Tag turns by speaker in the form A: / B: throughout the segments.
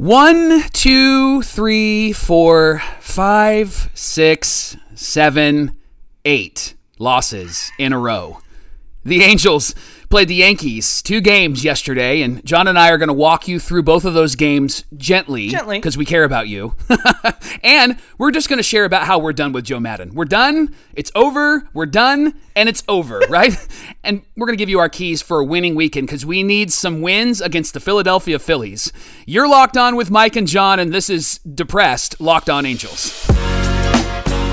A: One, two, three, four, five, six, seven, eight losses in a row. The Angels played the Yankees two games yesterday, and John and I are going to walk you through both of those games gently,
B: Gently.
A: because we care about you. and we're just going to share about how we're done with Joe Maddon. We're done. It's over. We're done, and it's over, right? and we're going to give you our keys for a winning weekend because we need some wins against the Philadelphia Phillies. You're locked on with Mike and John, and this is depressed Locked On Angels.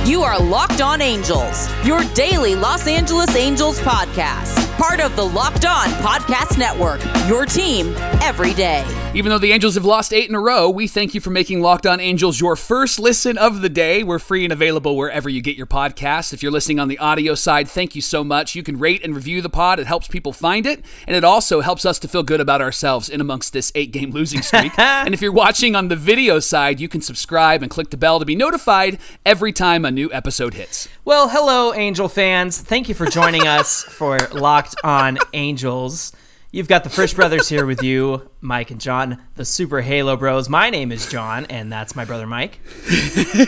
C: You are Locked On Angels, your daily Los Angeles Angels podcast. Part of the Locked On Podcast Network, your team every day.
A: Even though the Angels have lost eight in a row, we thank you for making Locked On Angels your first listen of the day. We're free and available wherever you get your podcasts. If you're listening on the audio side, thank you so much. You can rate and review the pod, it helps people find it, and it also helps us to feel good about ourselves in amongst this eight game losing streak. and if you're watching on the video side, you can subscribe and click the bell to be notified every time a new episode hits.
B: Well, hello, Angel fans. Thank you for joining us for Locked On Angels. You've got the Frisch brothers here with you, Mike and John, the Super Halo Bros. My name is John, and that's my brother Mike.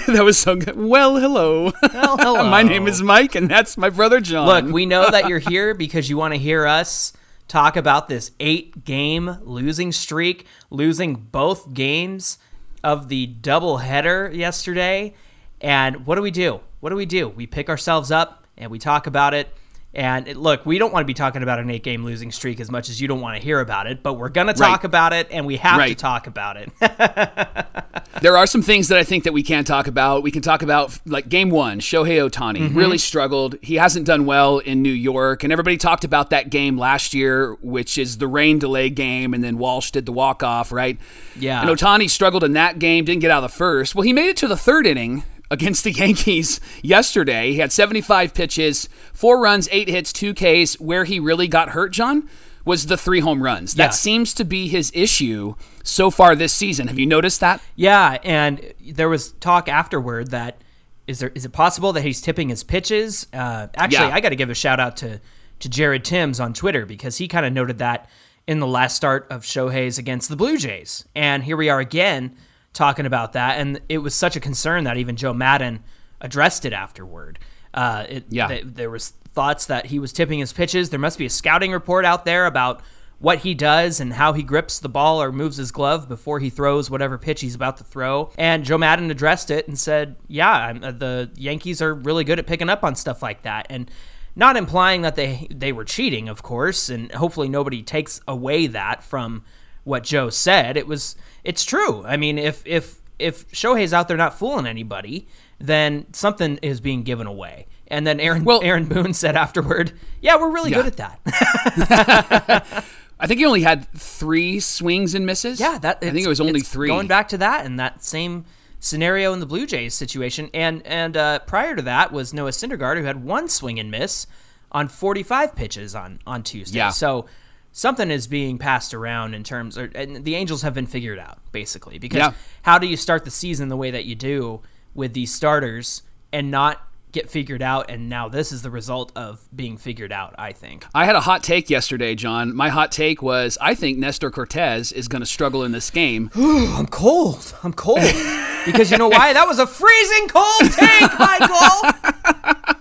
A: that was so good. Well, hello.
B: Well, hello.
A: my name is Mike, and that's my brother John.
B: Look, we know that you're here because you want to hear us talk about this eight game losing streak, losing both games of the doubleheader yesterday. And what do we do? What do we do? We pick ourselves up and we talk about it. And it, look, we don't want to be talking about an eight game losing streak as much as you don't want to hear about it, but we're going to talk
A: Right.
B: about it and we have to talk about it.
A: There are some things that I think that we can talk about. We can talk about like game one, Shohei Ohtani mm-hmm. really struggled. He hasn't done well in New York, and everybody talked about that game last year, which is the rain delay game, and then Walsh did the walk off, right?
B: Yeah.
A: And Ohtani struggled in that game, didn't get out of the first. Well, he made it to the third inning against the Yankees yesterday. He had 75 pitches, four runs, eight hits, two Ks. Where he really got hurt, John, was the three home runs.
B: Yeah.
A: That seems to be his issue so far this season. Have you noticed that?
B: Yeah, and there was talk afterward that is there is it possible that he's tipping his pitches? Uh, actually,
A: Yeah.
B: I got to give a shout out to to Jared Timms on Twitter because he kind of noted that in the last start of Shohei's against the Blue Jays, and here we are again talking about that, and it was such a concern that even Joe Maddon addressed it afterward. Uh, it,
A: Yeah.
B: th- there was thoughts that he was tipping his pitches. There must be a scouting report out there about what he does and how he grips the ball or moves his glove before he throws whatever pitch he's about to throw. And Joe Maddon addressed it and said, "Yeah, I'm, uh, the Yankees are really good at picking up on stuff like that." And not implying that they they were cheating, of course, and hopefully nobody takes away that from what Joe said. It was it's true. I mean, if if if Shohei's out there not fooling anybody, then something is being given away. And then Aaron
A: Well-
B: Aaron Boone said afterward, "Yeah, we're really
A: Yeah.
B: good at that."
A: I think he only had three swings and misses.
B: Yeah, that
A: I think it was only three.
B: Going back to that and that same scenario in the Blue Jays situation, and and uh, prior to that was Noah Syndergaard who had one swing and miss on 45 pitches on on Tuesday.
A: Yeah.
B: So something is being passed around in terms, of and the Angels have been figured out basically because
A: Yeah.
B: how do you start the season the way that you do with these starters and not get figured out and now this is the result of being figured out i think
A: I had a hot take yesterday, John. My hot take was I think Nestor Cortes is going to struggle in this game.
B: I'm cold. I'm cold. because you know why? That was a freezing cold take, Michael.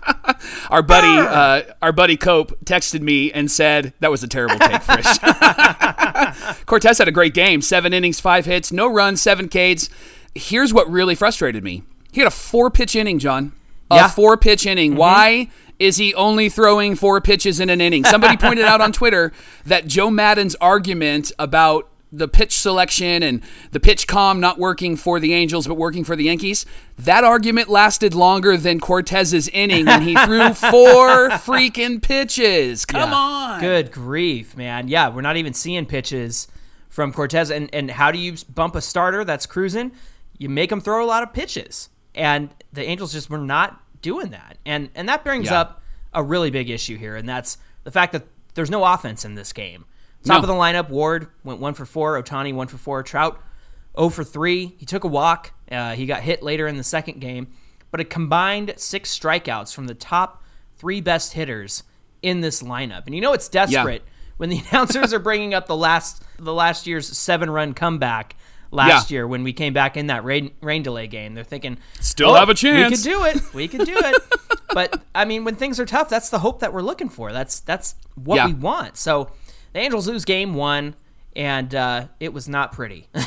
A: Our buddy, uh, our buddy Cope texted me and said that was a terrible take, Frisch. Cortes had a great game: seven innings, five hits, no runs, seven Ks. Here's what really frustrated me: he had a four-pitch inning, John. A
B: Yeah.
A: four-pitch inning. Why? Is he only throwing four pitches in an inning? Somebody pointed out on Twitter that Joe Maddon's argument about the pitch selection and the PitchCom not working for the Angels but working for the Yankees, that argument lasted longer than Cortes's inning when he threw four freaking pitches. Come
B: Yeah.
A: on.
B: Good grief, man. Yeah, we're not even seeing pitches from Cortes. And, and how do you bump a starter that's cruising? You make him throw a lot of pitches. And the Angels just were not doing that. And, and that brings
A: Yeah.
B: up a really big issue here, and that's the fact that there's no offense in this game. Top
A: No.
B: of the lineup, Ward went one for four, Ohtani one for four, Trout 0 for 3. He took a walk. Uh, he got hit later in the second game, but a combined six strikeouts from the top three best hitters in this lineup. And you know it's desperate when the announcers are bringing up the last the last year's seven run comeback last
A: Yeah.
B: year when we came back in that rain, rain delay game. They're thinking,
A: Still
B: "Oh,
A: have a chance."
B: We could do it. We could do it." but I mean, when things are tough, that's the hope that we're looking for. That's that's what
A: Yeah.
B: we want. So the Angels lose game one, and uh, it was not pretty.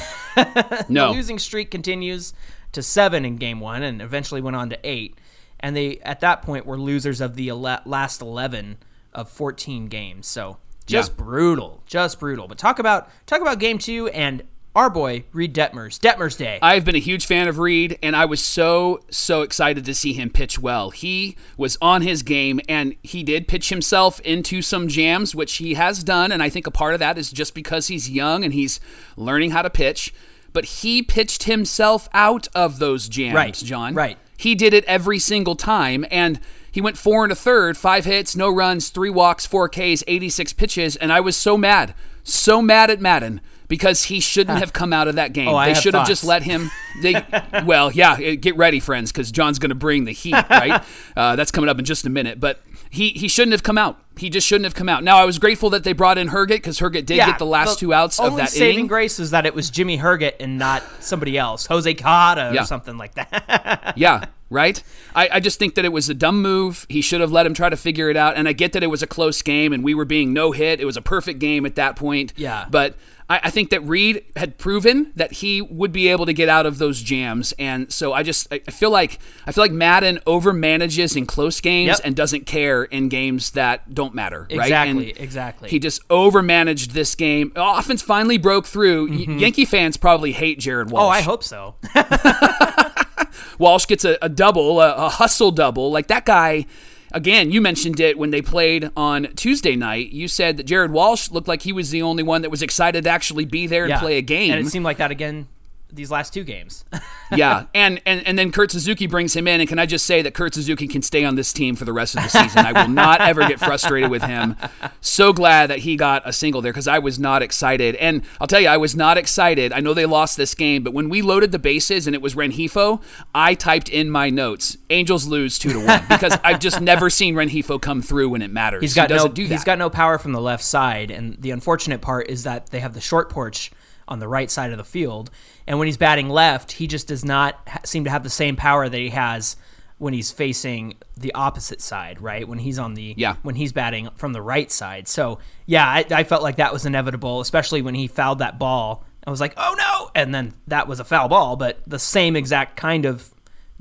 A: No.
B: The losing streak continues to seven in game one, and eventually went on to eight. And they, at that point, were losers of the ele- last eleven of fourteen games. So just
A: Yeah.
B: brutal, just brutal. But talk about talk about game two and our boy Reid Detmers, Detmers Day.
A: I've been a huge fan of Reid, and I was so, so excited to see him pitch well. He was on his game, and he did pitch himself into some jams, which he has done. And I think a part of that is just because he's young and he's learning how to pitch. But he pitched himself out of those jams,
B: Right,
A: John.
B: right.
A: He did it every single time, and he went four and a third, five hits, no runs, three walks, four Ks, 86 pitches, and I was so mad, so mad at Maddon because he shouldn't have come out of that game.
B: Oh, I
A: they
B: have
A: should have just let him. They, well, yeah, eh, get ready, friends, because John's going to bring the heat, right? uh, that's coming up in just a minute, but. He, he shouldn't have come out. He just shouldn't have come out. Now I was grateful that they brought in Herget because Herget did get the last two outs of that inning.
B: only saving
A: inning.
B: grace was that it was Jimmy Herget and not somebody else, Jose Cata
A: Yeah.
B: or something like that.
A: Yeah, right? I, I just think that it was a dumb move. He should have let him try to figure it out. And I get that it was a close game and we were being no hit. It was a perfect game at that point.
B: Yeah.
A: But I, I think that Reid had proven that he would be able to get out of those jams. And so I just I feel like I feel like Maddon over manages in close games
B: Yep.
A: and doesn't care in games that don't matter. Right?
B: Exactly,
A: And
B: exactly.
A: He just over managed this game. Oh, offense finally broke through. Y- mm-hmm. Yankee fans probably hate Jared Walsh.
B: oh, I hope so.
A: Walsh gets a, a double, a, a hustle double. Like that guy, again, you mentioned it when they played on Tuesday night. You said that Jared Walsh looked like he was the only one that was excited to actually be there and
B: yeah.
A: play a game.
B: And it seemed like that again these last two games.
A: yeah, and, and and then Kurt Suzuki brings him in, and can I just say that Kurt Suzuki can stay on this team for the rest of the season? I will not ever get frustrated with him. So glad that he got a single there because I was not excited, and I'll tell you, I was not excited. I know they lost this game, but when we loaded the bases and it was Rengifo, I typed in my notes: Angels lose two to one because I've just never seen Rengifo come through when it matters.
B: He's got
A: he
B: no
A: do that.
B: he's got no power from the left side, and the unfortunate part is that they have the short porch on the right side of the field, and when he's batting left, he just does not ha- seem to have the same power that he has when he's facing the opposite side, right? When he's on the
A: Yeah.
B: when he's batting from the right side. So yeah, I, I felt like that was inevitable, especially when he fouled that ball. I was like, oh no, and then that was a foul ball, but the same exact kind of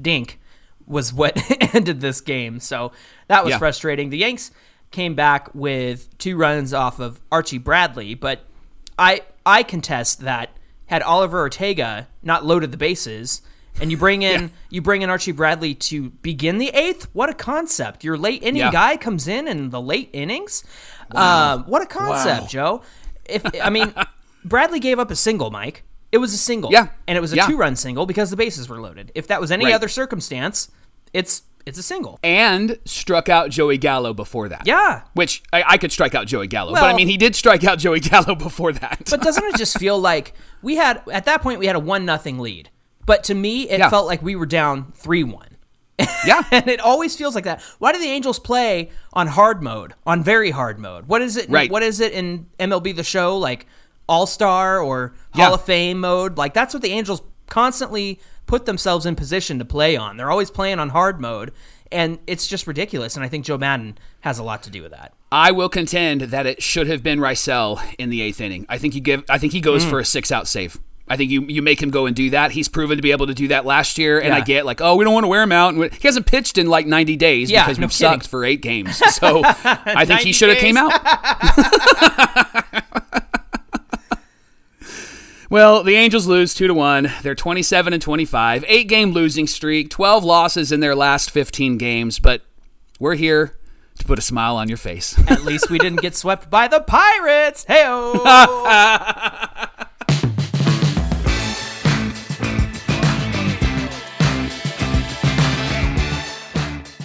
B: dink was what ended this game. So that was
A: Yeah.
B: frustrating. The Yanks came back with two runs off of Archie Bradley, but I I contest that had Oliver Ortega not loaded the bases and you bring in you bring in Archie Bradley to begin the eighth, what a concept! Your late inning
A: Yeah.
B: guy comes in in the late innings. Um, what a concept,
A: Wow.
B: Joe! If I mean, Bradley gave up a single, Mike. It was a single,
A: Yeah.
B: and it was a
A: Yeah.
B: two-run single because the bases were loaded. If that was any
A: Right.
B: other circumstance, it's it's a single.
A: and struck out Joey Gallo before that.
B: Yeah,
A: Which I, I could strike out Joey Gallo, but I mean he did strike out Joey Gallo before that.
B: But doesn't it just feel like we had at that point we had a one nothing lead? But to me, it
A: Yeah.
B: felt like we were down three one.
A: yeah,
B: And it always feels like that. Why do the Angels play on hard mode, on very hard mode? What is it?
A: Right.
B: What is it in MLB the Show, like All Star or
A: Yeah.
B: Hall of Fame mode? Like that's what the Angels constantly put themselves in position to play on. They're always playing on hard mode, and it's just ridiculous. And I think Joe Maddon has a lot to do with that.
A: I will contend that it should have been Raisel in the eighth inning. I think you give. I think he goes
B: Mm.
A: for a six out save. I think you you make him go and do that. He's proven to be able to do that last year, and I get like, oh, we don't want to wear him out. And he hasn't pitched in like 90 days
B: Yeah,
A: because
B: no
A: we've
B: kidding.
A: sucked for eight games. So I think he should have came out. Well, the Angels lose 2 to 1. They're 27 and 25. 8 game losing streak, 12 losses in their last 15 games, but we're here to put a smile on your face.
B: At least we didn't get swept by the Pirates. Hey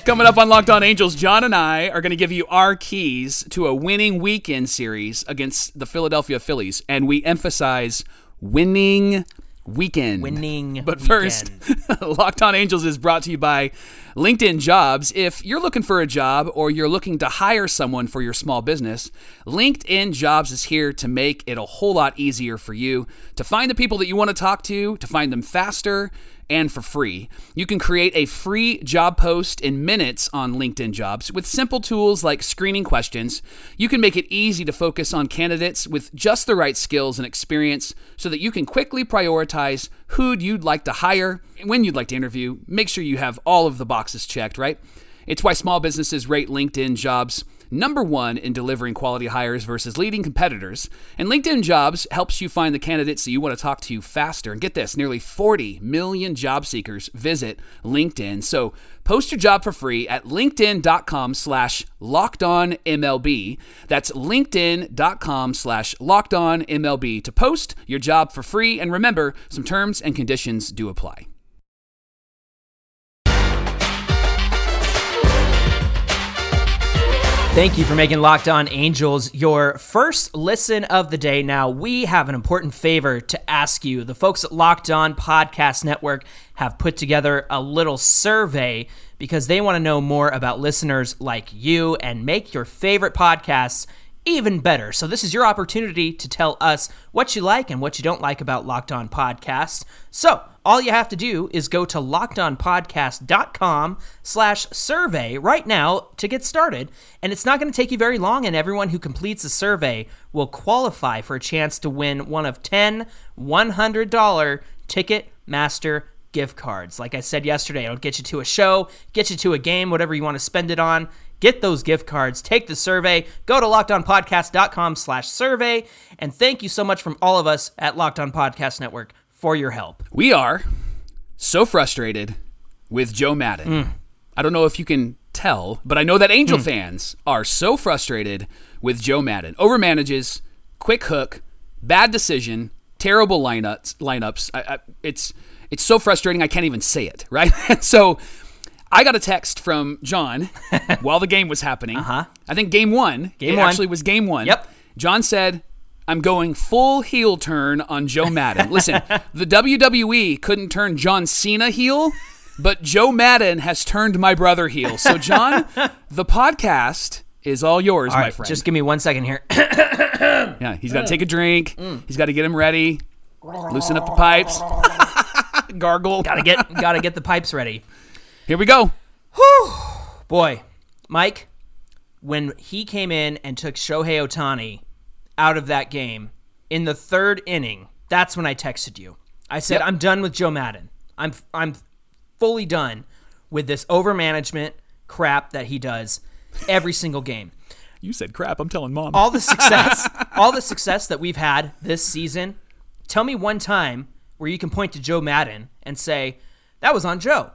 A: Coming up on Locked On Angels, John and I are going to give you our keys to a winning weekend series against the Philadelphia Phillies, and we emphasize winning weekend.
B: Winning
A: But first, Locked On Angels is brought to you by LinkedIn Jobs. If you're looking for a job or you're looking to hire someone for your small business, LinkedIn Jobs is here to make it a whole lot easier for you to find the people that you want to talk to, to find them faster and for free. You can create a free job post in minutes on LinkedIn Jobs with simple tools like screening questions. You can make it easy to focus on candidates with just the right skills and experience so that you can quickly prioritize who you'd like to hire, when you'd like to interview. Make sure you have all of the boxes checked, right? It's why small businesses rate LinkedIn Jobs number one in delivering quality hires versus leading competitors. And LinkedIn Jobs helps you find the candidates that you want to talk to faster. And get this nearly 40 million job seekers visit LinkedIn. So post your job for free at linkedin.com slash lockedonmlb. That's linkedin.com slash lockedonmlb to post your job for free. And remember, some terms and conditions do apply.
B: Thank you for making Locked On Angels your first listen of the day. Now, we have an important favor to ask you. The folks at Locked On Podcast Network have put together a little survey because they want to know more about listeners like you and make your favorite podcasts even better. So this is your opportunity to tell us what you like and what you don't like about Locked On Podcasts. So all you have to do is go to lockedonpodcast.com slash survey right now to get started. And it's not going to take you very long, and everyone who completes the survey will qualify for a chance to win one of 10 $100 Ticketmaster gift cards. Like I said yesterday, it'll get you to a show, get you to a game, whatever you want to spend it on. Get those gift cards. Take the survey. Go to lockedonpodcast.com slash survey. And thank you so much from all of us at Locked On Podcast Network for your help.
A: We are so frustrated with Joe Maddon.
B: Mm.
A: I don't know if you can tell, but I know that Angel fans are so frustrated with Joe Maddon. Overmanages, quick hook, bad decision, terrible lineups. Lineups. I, I, it's it's so frustrating. I can't even say it. Right. so I got a text from John while the game was happening. Uh-huh. I think game one.
B: Game one.
A: actually was game one.
B: Yep.
A: John said, I'm going full heel turn on Joe Maddon. Listen, the WWE couldn't turn John Cena heel, but Joe Maddon has turned my brother heel. So, John, the podcast is all yours,
B: All
A: my friend.
B: just give me one second here.
A: yeah, he's got to take a drink. Mm. Mm. He's got to get him ready, loosen up the pipes, gargle.
B: gotta get gotta get the pipes ready.
A: Here we go.
B: Boy, Mike, when he came in and took Shohei Ohtani out of that game in the third inning, that's when I texted you. I said,
A: Yep.
B: "I'm done with Joe Maddon. I'm I'm fully done with this overmanagement crap that he does every single game."
A: You said crap. I'm telling mom.
B: all the success, all the success that we've had this season. Tell me one time where you can point to Joe Maddon and say that was on Joe.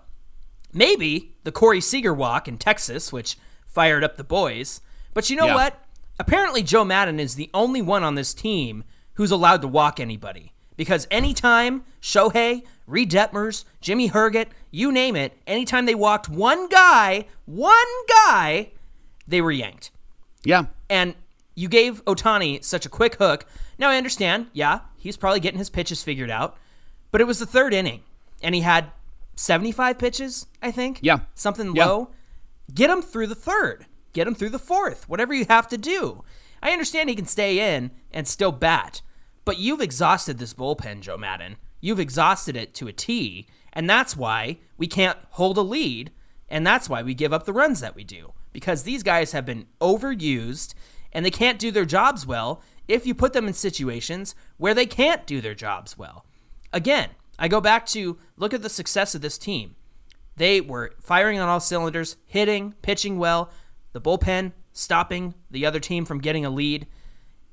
B: Maybe the Corey Seager walk in Texas, which fired up the boys. But you know
A: Yeah.
B: what? Apparently, Joe Maddon is the only one on this team who's allowed to walk anybody. Because anytime Shohei, Reid Detmers, Jimmy Herget, you name it, anytime they walked one guy, one guy, they were yanked
A: yeah.
B: and you gave Ohtani such a quick hook. Now I understand, yeah, he's probably getting his pitches figured out, but it was the third inning, and he had 75 pitches, I think.
A: Yeah.
B: Something
A: Yeah.
B: low. Get him through the third. Get him through the fourth. Whatever you have to do. I understand he can stay in and still bat, but you've exhausted this bullpen, Joe Maddon. You've exhausted it to a T, and that's why we can't hold a lead, and that's why we give up the runs that we do. Because these guys have been overused and they can't do their jobs well if you put them in situations where they can't do their jobs well. Again, I go back to look at the success of this team. They were firing on all cylinders, hitting, pitching well, the bullpen stopping the other team from getting a lead.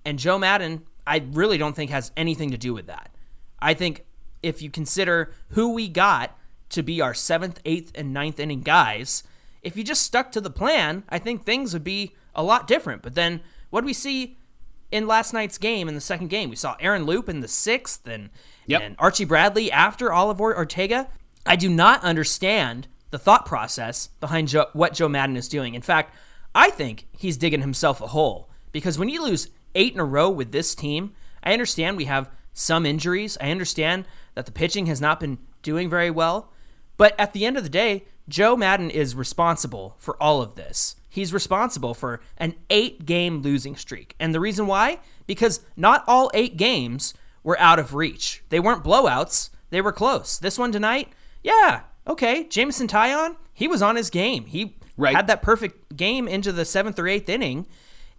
B: And Joe Maddon, I really don't think has anything to do with that. I think if you consider who we got to be our seventh, eighth, and ninth inning guys, if you just stuck to the plan, I think things would be a lot different. But then what do we see in last night's game in the second game? We saw Aaron Loup in the sixth and,
A: Yep.
B: and Archie Bradley after Oliver Ortega. I do not understand the thought process behind Joe, what Joe Maddon is doing. In fact, I think he's digging himself a hole because when you lose eight in a row with this team, I understand we have some injuries. I understand that the pitching has not been doing very well. But at the end of the day, Joe Maddon is responsible for all of this. He's responsible for an eight game losing streak. And the reason why? Because not all eight games were out of reach. They weren't blowouts, they were close. This one tonight, yeah, okay. Jameson Taillon, he was on his game. He
A: Right.
B: had that perfect game into the seventh or eighth inning.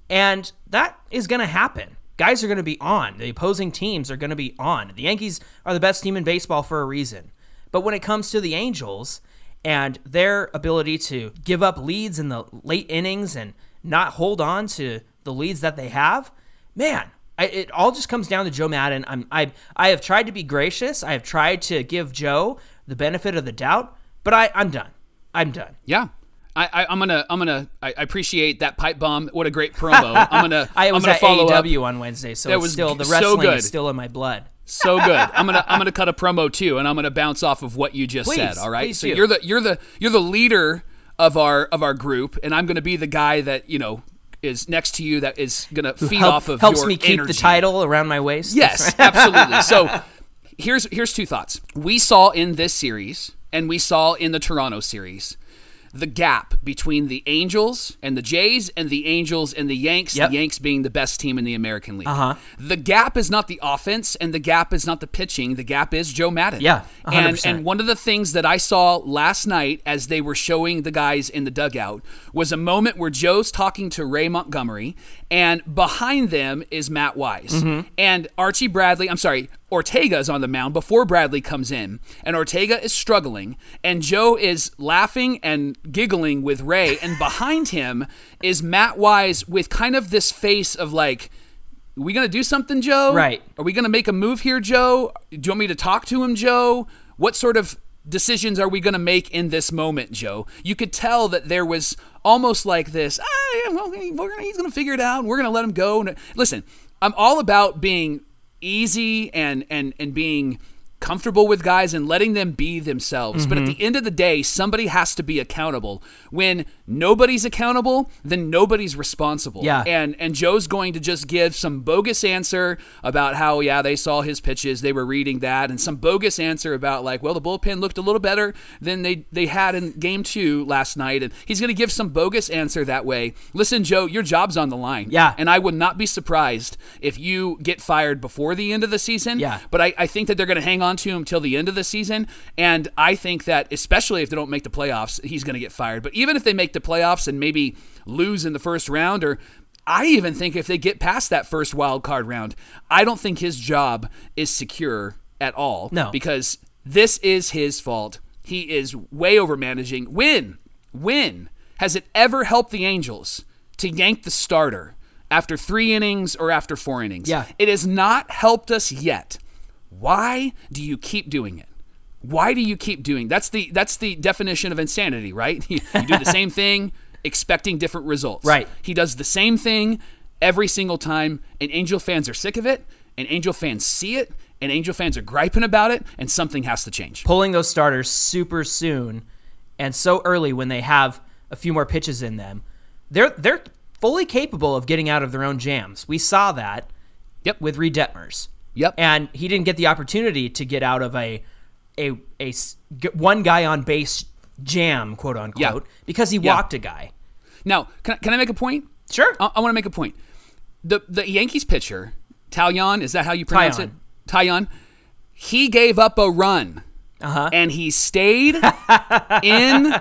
B: And that is going to happen. Guys are going to be on. The opposing teams are going to be on. The Yankees are the best team in baseball for a reason. But when it comes to the Angels and their ability to give up leads in the late innings and not hold on to the leads that they have, man, I, it all just comes down to Joe Maddon. I'm, I, I have tried to be gracious. I have tried to give Joe the benefit of the doubt, but I, I'm done. I'm done.
A: Yeah. I, I, I'm gonna, I'm gonna, I I appreciate that pipe bomb. What a great promo. I'm gonna,
B: I
A: I'm
B: was
A: gonna
B: at
A: follow up.
B: AEW on Wednesday, so
A: That was
B: still the
A: so
B: wrestling
A: good.
B: is still in my blood.
A: So good. I'm gonna I'm gonna cut a promo too, and I'm gonna bounce off of what you just
B: Please,
A: said. All right. so
B: do.
A: you're the you're the you're the leader of our of our group, and I'm gonna be the guy that you know is next to you that is gonna feed
B: Help-
A: off of
B: helps me keep
A: energy.
B: the title around my waist.
A: Yes, absolutely. So here's here's two thoughts. We saw in this series, and we saw in the Toronto series. The gap between the Angels and the Jays and the Angels and the Yanks,
B: Yep.
A: the Yanks being the best team in the American League.
B: Uh-huh.
A: The gap is not the offense and the gap is not the pitching. The gap is Joe Maddon.
B: Yeah,
A: and
B: 100%.
A: and one of the things that I saw last night as they were showing the guys in the dugout was a moment where Joe's talking to Ray Montgomery, and behind them is Matt Wise.
B: Mm-hmm.
A: And Archie Bradley, I'm sorry, Ortega is on the mound before Bradley comes in, and Ortega is struggling, and Joe is laughing and giggling with Ray, and behind him is Matt Wise with kind of this face of like, are we gonna do something, Joe?
B: Right.
A: Are we gonna make a move here, Joe? Do you want me to talk to him, Joe? What sort of decisions are we gonna make in this moment, Joe? You could tell that there was almost like this. Ah, well, he's gonna figure it out. And we're gonna let him go. Listen, I'm all about being easy and and and being comfortable with guys and letting them be themselves. But at
B: Mm-hmm.
A: the end of the day, somebody has to be accountable. When nobody's accountable, then nobody's responsible.
B: Yeah.
A: And and Joe's going to just give some bogus answer about how yeah, they saw his pitches, they were reading that, and some bogus answer about like, well, the bullpen looked a little better than they they had in game 2 last night and he's going to give some bogus answer that way. Listen, Joe, your job's on the line.
B: Yeah.
A: And I would not be surprised if you get fired before the end of the season.
B: Yeah.
A: But I, I think that they're going to hang on to him till the end of the season. And I think that, especially if they don't make the playoffs, he's going to get fired. But even if they make the playoffs and maybe lose in the first round, or I even think if they get past that first wild card round, I don't think his job is secure at all.
B: No.
A: Because this is his fault. He is way over managing. When, when has it ever helped the Angels to yank the starter after three innings or after four innings?
B: Yeah.
A: It has not helped us yet. Why do you keep doing it? Why do you keep doing? That's the that's the definition of insanity, right? You, do the same thing expecting different results.
B: Right.
A: He does the same thing every single time and Angel fans are sick of it and Angel fans see it and Angel fans are griping about it and something has to change.
B: Pulling those starters super soon and so early when they have a few more pitches in them, they're they're fully capable of getting out of their own jams. We saw that
A: Yep.
B: with Reid Detmers.
A: Yep.
B: And he didn't get the opportunity to get out of a a a one guy on base jam, quote unquote, because he
A: Yeah.
B: walked a guy.
A: Now, can, I- can I make a point?
B: Sure.
A: I, I want to make a point. The the Yankees pitcher, Talyon, is that how you pronounce
B: Taillon.
A: it? Talyon. He gave up a run.
B: Uh-huh.
A: And he stayed in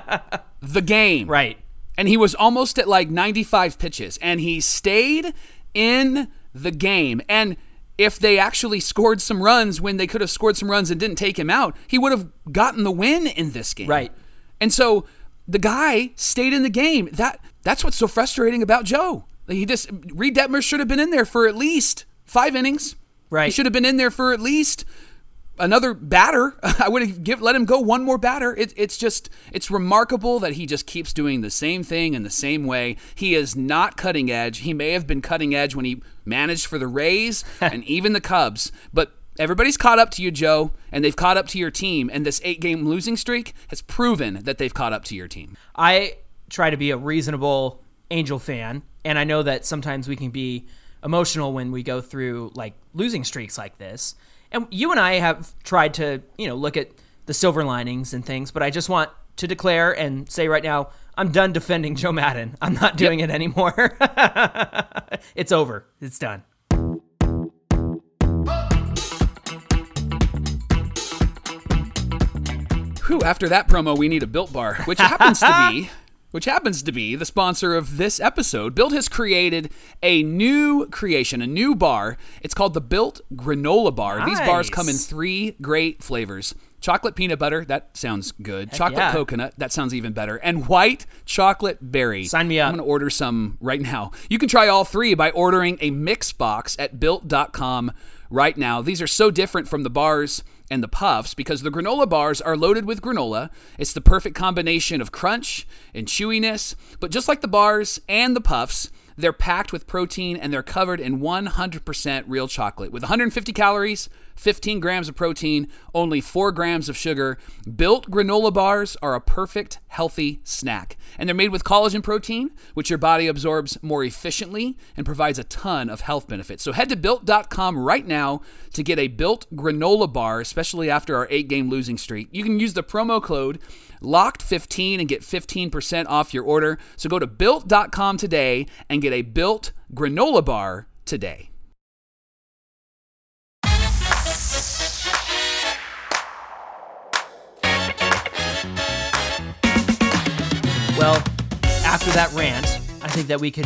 A: the game.
B: Right.
A: And he was almost at like 95 pitches. And he stayed in the game. And if they actually scored some runs when they could have scored some runs and didn't take him out, he would have gotten the win in this game.
B: Right.
A: And so the guy stayed in the game. That that's what's so frustrating about Joe. He just Reid Detmer should have been in there for at least five innings.
B: Right.
A: He should have been in there for at least another batter. I would have give let him go one more batter. It, it's just it's remarkable that he just keeps doing the same thing in the same way. He is not cutting edge. He may have been cutting edge when he managed for the Rays and even the Cubs, but everybody's caught up to you, Joe, and they've caught up to your team. And this eight-game losing streak has proven that they've caught up to your team.
B: I try to be a reasonable Angel fan, and I know that sometimes we can be emotional when we go through like losing streaks like this. And you and I have tried to, you know, look at the silver linings and things, but I just want to declare and say right now, I'm done defending Joe Maddon. I'm not doing yep. it anymore. it's over. It's done.
A: Whew, after that promo, we need a Built Bar, which happens to be which happens to be the sponsor of this episode. Built has created a new creation, a new bar. It's called the Built Granola Bar. Nice. These bars come in three great flavors. Chocolate peanut butter, that sounds good.
B: Heck
A: chocolate
B: yeah.
A: coconut, that sounds even better. And white chocolate berry.
B: Sign me up.
A: I'm going to order some right now. You can try all three by ordering a mix box at built.com right now. These are so different from the bars and the puffs because the granola bars are loaded with granola. It's the perfect combination of crunch and chewiness. But just like the bars and the puffs, they're packed with protein and they're covered in 100% real chocolate with 150 calories, 15 grams of protein, only 4 grams of sugar. Built granola bars are a perfect, healthy snack. And they're made with collagen protein, which your body absorbs more efficiently and provides a ton of health benefits. So head to built.com right now to get a built granola bar, especially after our eight game losing streak. You can use the promo code locked15 and get 15% off your order. So go to built.com today and get a built granola bar today.
B: Well, after that rant, I think that we could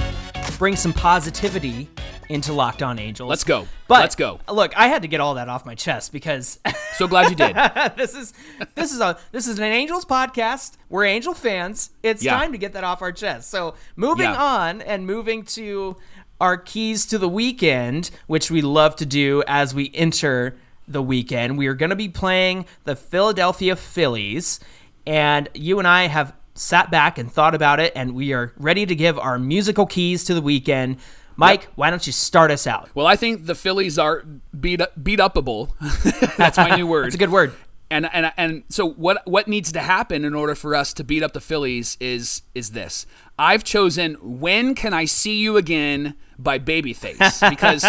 B: bring some positivity into Locked On Angels.
A: Let's go.
B: But
A: Let's go.
B: Look, I had to get all that off my chest because
A: so glad you did.
B: this is this is a this is an Angels podcast. We're Angel fans. It's
A: Yeah.
B: time to get that off our chest. So moving
A: Yeah.
B: on and moving to our keys to the weekend, which we love to do as we enter the weekend. We are going to be playing the Philadelphia Phillies, and you and I have sat back and thought about it, and we are ready to give our musical keys to the weekend. Mike, why don't you start us out?
A: Well, I think the Phillies are beat beat upable. That's my new word.
B: It's a good word.
A: And and and so what what needs to happen in order for us to beat up the Phillies is is this. I've chosen "When Can I See You Again" by Babyface because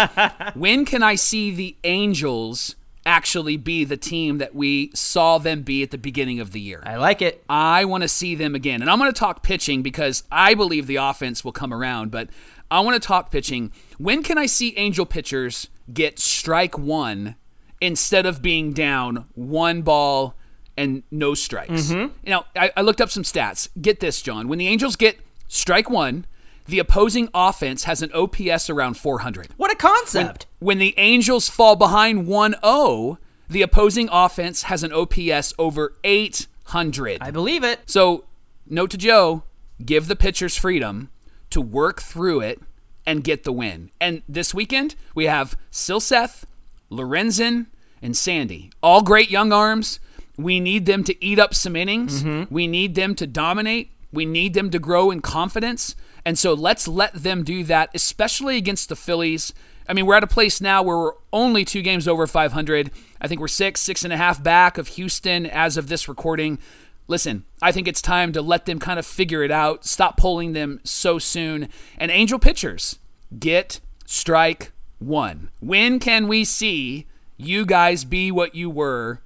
A: when can I see the Angels actually be the team that we saw them be at the beginning of the year?
B: I like it.
A: I want to see them again. And I'm going to talk pitching because I believe the offense will come around, but I want to talk pitching. When can I see Angel pitchers get strike one instead of being down one ball and no strikes? Mm-hmm. You know, I, I looked up some stats. Get this, John. When the Angels get strike one, the opposing offense has an OPS around 400
B: What a concept.
A: when the Angels fall behind 1-0, the opposing offense has an OPS over 800.
B: I believe it.
A: So, note to Joe, give the pitchers freedom to work through it and get the win. And this weekend, we have Silseth, Lorenzen, and Sandy. All great young arms. We need them to eat up some innings. Mm-hmm. We need them to dominate. We need them to grow in confidence. And so let's let them do that, especially against the Phillies. I mean, we're at a place now where we're only two games over 500. I think we're six, six and a half back of Houston as of this recording. Listen, I think it's time to let them kind of figure it out. Stop pulling them so soon. And Angel pitchers, get strike one. When can we see you guys be what you were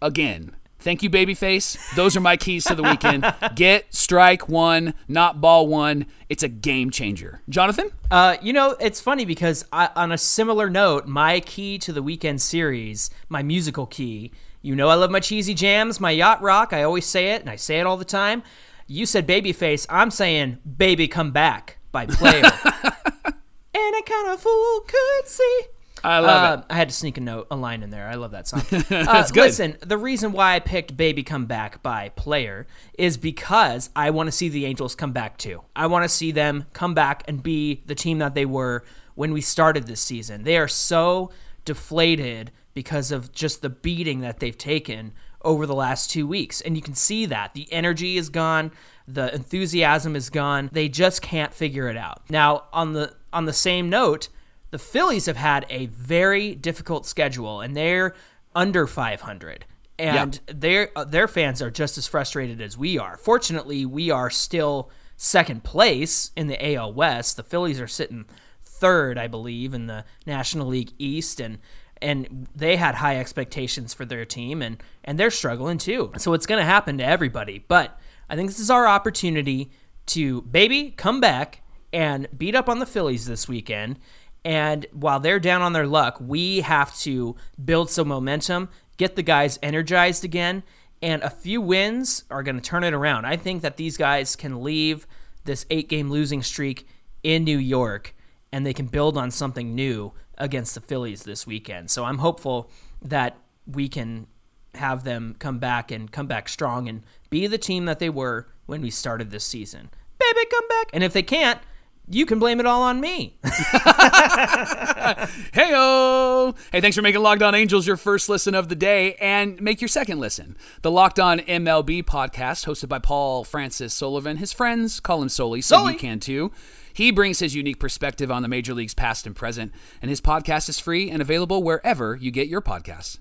A: again? Thank you, Babyface. Those are my keys to the weekend. Get strike one, not ball one. It's a game changer. Jonathan?
B: Uh, you know, it's funny because I, on a similar note, my key to the weekend series, my musical key, you know, I love my cheesy jams, my yacht rock. I always say it, and I say it all the time. You said Babyface. I'm saying Baby Come Back by Player. and a kind of fool could see.
A: I love
B: Uh, I had to sneak a note, a line in there. I love that song.
A: That's
B: uh,
A: good.
B: Listen, the reason why I picked "Baby Come Back" by Player is because I want to see the Angels come back too. I want to see them come back and be the team that they were when we started this season. They are so deflated because of just the beating that they've taken over the last two weeks, and you can see that the energy is gone. The enthusiasm is gone. They just can't figure it out. Now, on the on the same note, the Phillies have had a very difficult schedule, and they're under 500, and their uh, their fans are just as frustrated as we are. Fortunately, we are still second place in the AL West. The Phillies are sitting third, I believe, in the National League East, and and they had high expectations for their team, and and they're struggling too. So it's going to happen to everybody. But I think this is our opportunity to baby come back and beat up on the Phillies this weekend. And while they're down on their luck, we have to build some momentum, get the guys energized again, and a few wins are going to turn it around. I think that these guys can leave this eight game losing streak in New York and they can build on something new against the Phillies this weekend. So I'm hopeful that we can have them come back and come back strong and be the team that they were when we started this season. Baby, come back. And if they can't, you can blame it all on me.
A: Heyo! Hey, thanks for making Locked On Angels your first listen of the day and make your second listen. The Locked On MLB podcast, hosted by Paul Francis Sullivan. His friends call him Soli, so
B: Sully.
A: you can too. He brings his unique perspective on the major leagues past and present, and his podcast is free and available wherever you get your podcasts.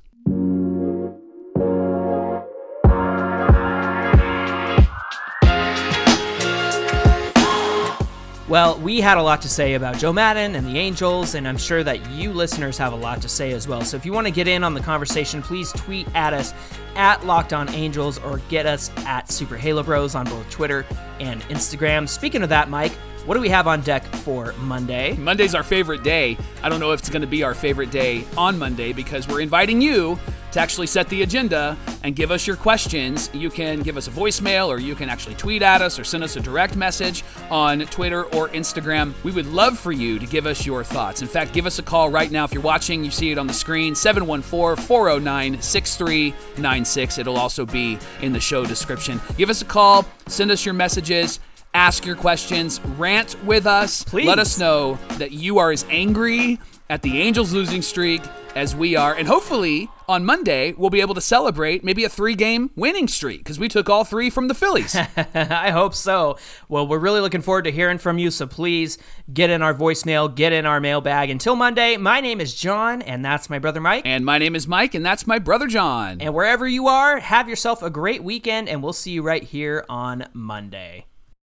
B: Well, we had a lot to say about Joe Maddon and the Angels, and I'm sure that you listeners have a lot to say as well. So if you want to get in on the conversation, please tweet at us at Locked On Angels or get us at Super Halo Bros on both Twitter and Instagram. Speaking of that, Mike, what do we have on deck for Monday?
A: Monday's our favorite day. I don't know if it's going to be our favorite day on Monday because we're inviting you to actually set the agenda and give us your questions. You can give us a voicemail or you can actually tweet at us or send us a direct message on Twitter or Instagram. We would love for you to give us your thoughts. In fact, give us a call right now if you're watching. You see it on the screen 714 409 6396. It'll also be in the show description. Give us a call, send us your messages ask your questions, rant with us.
B: Please.
A: Let us know that you are as angry at the Angels losing streak as we are. And hopefully on Monday, we'll be able to celebrate maybe a three game winning streak because we took all three from the Phillies.
B: I hope so. Well, we're really looking forward to hearing from you, so please get in our voicemail, get in our mailbag. Until Monday, my name is John, and that's my brother Mike.
A: and my name is Mike, and that's my brother John.
B: And wherever you are, have yourself a great weekend, and we'll see you right here on Monday.